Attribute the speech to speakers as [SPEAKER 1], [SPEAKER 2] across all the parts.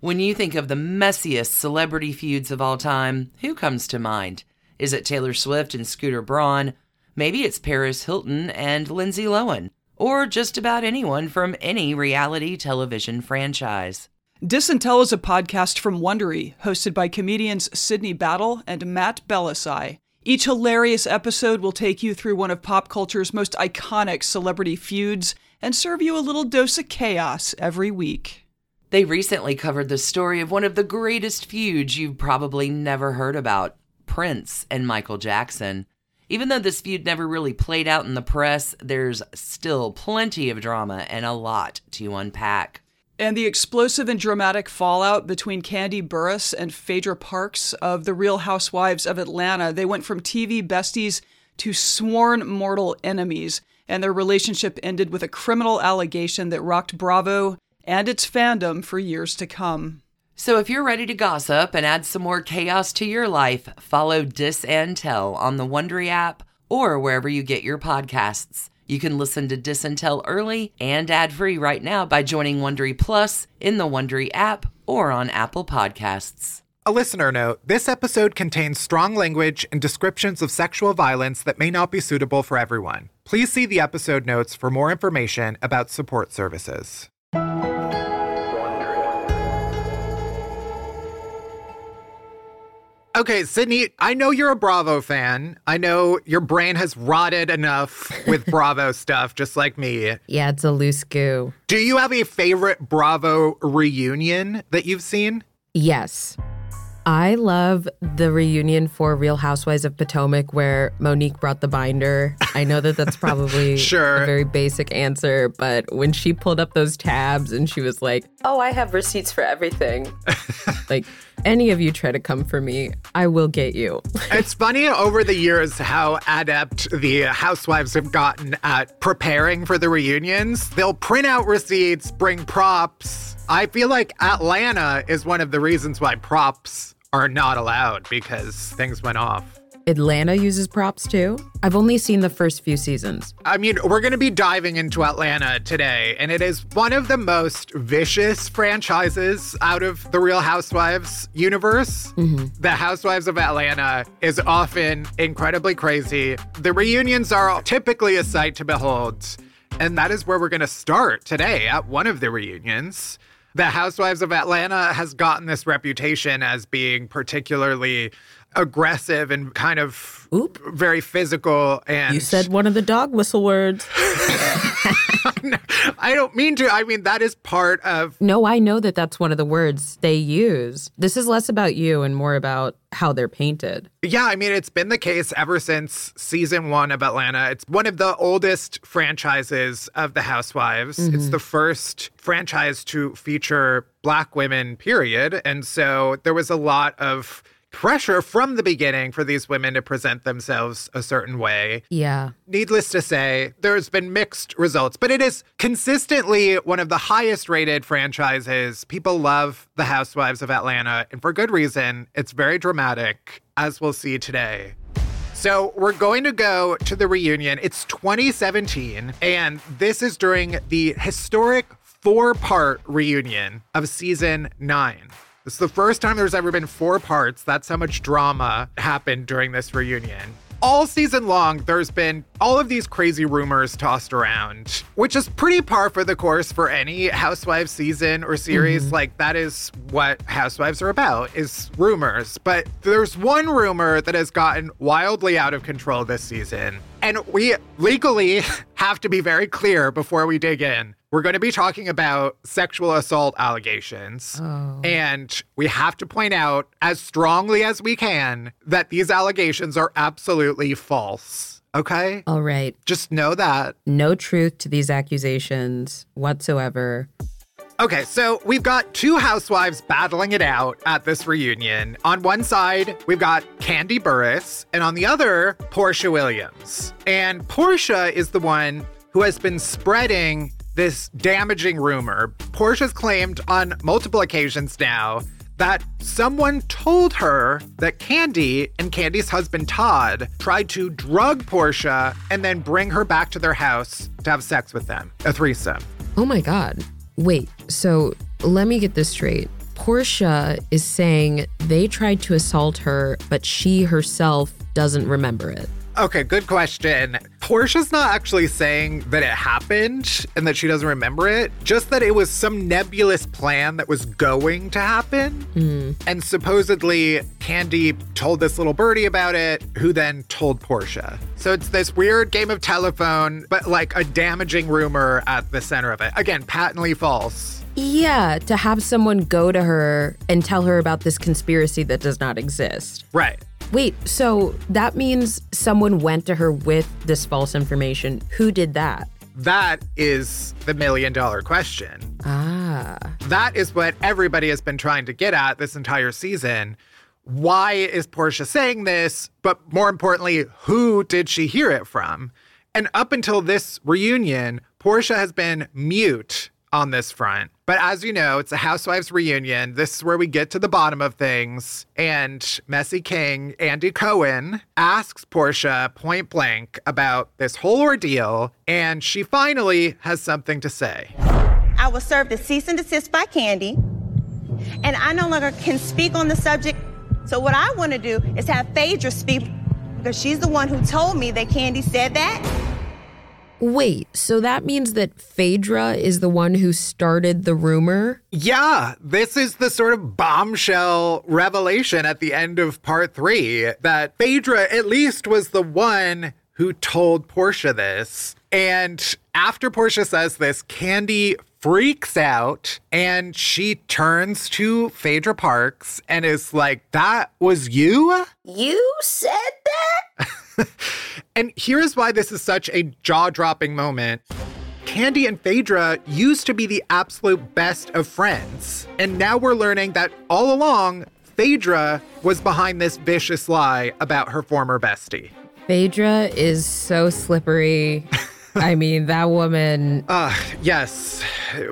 [SPEAKER 1] When you think of the messiest celebrity feuds of all time, who comes to mind? Is it Taylor Swift and Scooter Braun? Maybe it's Paris Hilton and Lindsay Lohan, or just about anyone from any reality television franchise.
[SPEAKER 2] Diss and Tell is a podcast from Wondery, hosted by comedians Sydney Battle and Matt Bellassai. Each hilarious episode will take you through one of pop culture's most iconic celebrity feuds and serve you a little dose of chaos every week.
[SPEAKER 1] They recently covered the story of one of the greatest feuds you've probably never heard about Prince and Michael Jackson. Even though this feud never really played out in the press, there's still plenty of drama and a lot to unpack.
[SPEAKER 2] And the explosive and dramatic fallout between Kandi Burruss and Phaedra Parks of The Real Housewives of Atlanta. They went from TV besties to sworn mortal enemies, and their relationship ended with a criminal allegation that rocked Bravo and its fandom for years to come.
[SPEAKER 1] So if you're ready to gossip and add some more chaos to your life, follow Diss and Tell on the Wondery app or wherever you get your podcasts. You can listen to Diss and Tell early and ad-free right now by joining Wondery Plus in the Wondery app or on Apple Podcasts.
[SPEAKER 3] A listener note this episode contains strong language and descriptions of sexual violence that may not be suitable for everyone. Please see the episode notes for more information about support services. Okay, Sydney, I know you're a Bravo fan. I know your brain has rotted enough with Bravo stuff, just like me.
[SPEAKER 4] Yeah, it's a loose goo.
[SPEAKER 3] Do you have a favorite Bravo reunion that you've seen?
[SPEAKER 4] Yes. I love the reunion for Real Housewives of Potomac where Monique brought the binder. I know that that's probably
[SPEAKER 3] Sure.
[SPEAKER 4] a very basic answer, but when she pulled up those tabs and she was like, "Oh, I have receipts for everything." like any of you try to come for me, I will get you.
[SPEAKER 3] It's funny over the years how adept the housewives have gotten at preparing for the reunions. They'll print out receipts, bring props. I feel like Atlanta is one of the reasons why props are not allowed because things went off.
[SPEAKER 4] Atlanta uses props too. I've only seen the first few seasons.
[SPEAKER 3] I mean, we're going to be diving into Atlanta today, and it is one of the most vicious franchises out of the Real Housewives universe. Mm-hmm. The Housewives of Atlanta is often incredibly crazy. The reunions are typically a sight to behold, and that is where we're going to start today at one of the reunions. The Housewives of Atlanta has gotten this reputation as being particularly aggressive and kind of
[SPEAKER 4] Oop.
[SPEAKER 3] very physical and
[SPEAKER 4] You said one of the dog whistle words.
[SPEAKER 3] I don't mean to. I mean, that is part of.
[SPEAKER 4] No, I know that that's one of the words they use. This is less about you and more about how they're painted.
[SPEAKER 3] Yeah, I mean, it's been the case ever since season one of Atlanta. It's one of the oldest franchises of the Housewives. Mm-hmm. It's the first franchise to feature Black women, period. And so there was a lot of pressure from the beginning for these women to present themselves a certain way.
[SPEAKER 4] Yeah.
[SPEAKER 3] Needless to say, there's been mixed results, but it is consistently one of the highest rated franchises. People love The Housewives of Atlanta, and for good reason. It's very dramatic, as we'll see today. So, we're going to go to the reunion. It's 2017, and this is during the historic four part reunion of season nine. Is the first time there's ever been four parts. That's how much drama happened during this reunion. All season long, there's been all of these crazy rumors tossed around, which is pretty par for the course for any Housewives season or series. Mm-hmm. Like, that is what Housewives are about, is rumors. But there's one rumor that has gotten wildly out of control this season. And we legally have to be very clear before we dig in. We're going to be talking about sexual assault allegations. Oh. And we have to point out as strongly as we can that these allegations are absolutely false. Okay?
[SPEAKER 4] All right.
[SPEAKER 3] Just know that.
[SPEAKER 4] No truth to these accusations whatsoever.
[SPEAKER 3] Okay, so we've got two housewives battling it out at this reunion. On one side, we've got Kandi Burruss, and on the other, Porsha Williams. And Porsha is the one who has been spreading this damaging rumor. Porsha's claimed on multiple occasions now that someone told her that Kandi and Kandi's husband Todd tried to drug Porsha and then bring her back to their house to have sex with them, a threesome.
[SPEAKER 4] Oh my God. Wait, so let me get this straight. Porsha is saying they tried to assault her, but she herself doesn't remember it.
[SPEAKER 3] Okay, good question. Porsha's not actually saying that it happened and that she doesn't remember it, just that it was some nebulous plan that was going to happen.
[SPEAKER 4] Mm.
[SPEAKER 3] And supposedly, Kandi told this little birdie about it, who then told Porsha. So it's this weird game of telephone, but like a damaging rumor at the center of it. Again, patently false.
[SPEAKER 4] Yeah, to have someone go to her and tell her about this conspiracy that does not exist.
[SPEAKER 3] Right.
[SPEAKER 4] Wait, so that means someone went to her with this false information. Who did that?
[SPEAKER 3] That is the million dollar question.
[SPEAKER 4] Ah.
[SPEAKER 3] That is what everybody has been trying to get at this entire season. Why is Porsha saying this? But more importantly, who did she hear it from? And up until this reunion, Porsha has been mute on this front. But as you know, it's a Housewives reunion. This is where we get to the bottom of things. And Messy King, Andy Cohen, asks Porsha point blank about this whole ordeal. And she finally has something to say.
[SPEAKER 5] I was served a cease and desist by Kandi, and I no longer can speak on the subject. So, what I want to do is have Phaedra speak because she's the one who told me that Kandi said that.
[SPEAKER 4] Wait, so that means that Phaedra is the one who started the rumor?
[SPEAKER 3] Yeah, this is the sort of bombshell revelation at the end of part three that Phaedra at least was the one who told Porsha this. And after Porsha says this, Kandi freaks out and she turns to Phaedra Parks and is like, That was you?
[SPEAKER 5] You said that?
[SPEAKER 3] and here's why this is such a jaw dropping moment. Kandi and Phaedra used to be the absolute best of friends. And now we're learning that all along, Phaedra was behind this vicious lie about her former bestie.
[SPEAKER 4] Phaedra is so slippery. I mean, that woman.
[SPEAKER 3] Uh, yes,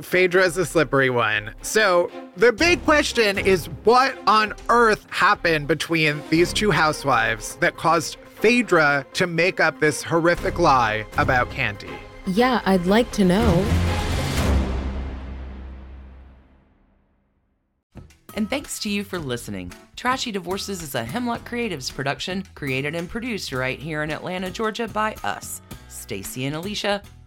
[SPEAKER 3] Phaedra is a slippery one. So, the big question is what on earth happened between these two housewives that caused Phaedra to make up this horrific lie about Kandi?
[SPEAKER 4] Yeah, I'd like to know.
[SPEAKER 1] And thanks to you for listening. Trashy Divorces is a Hemlock Creatives production, created and produced right here in Atlanta, Georgia by us, Stacy and Alicia,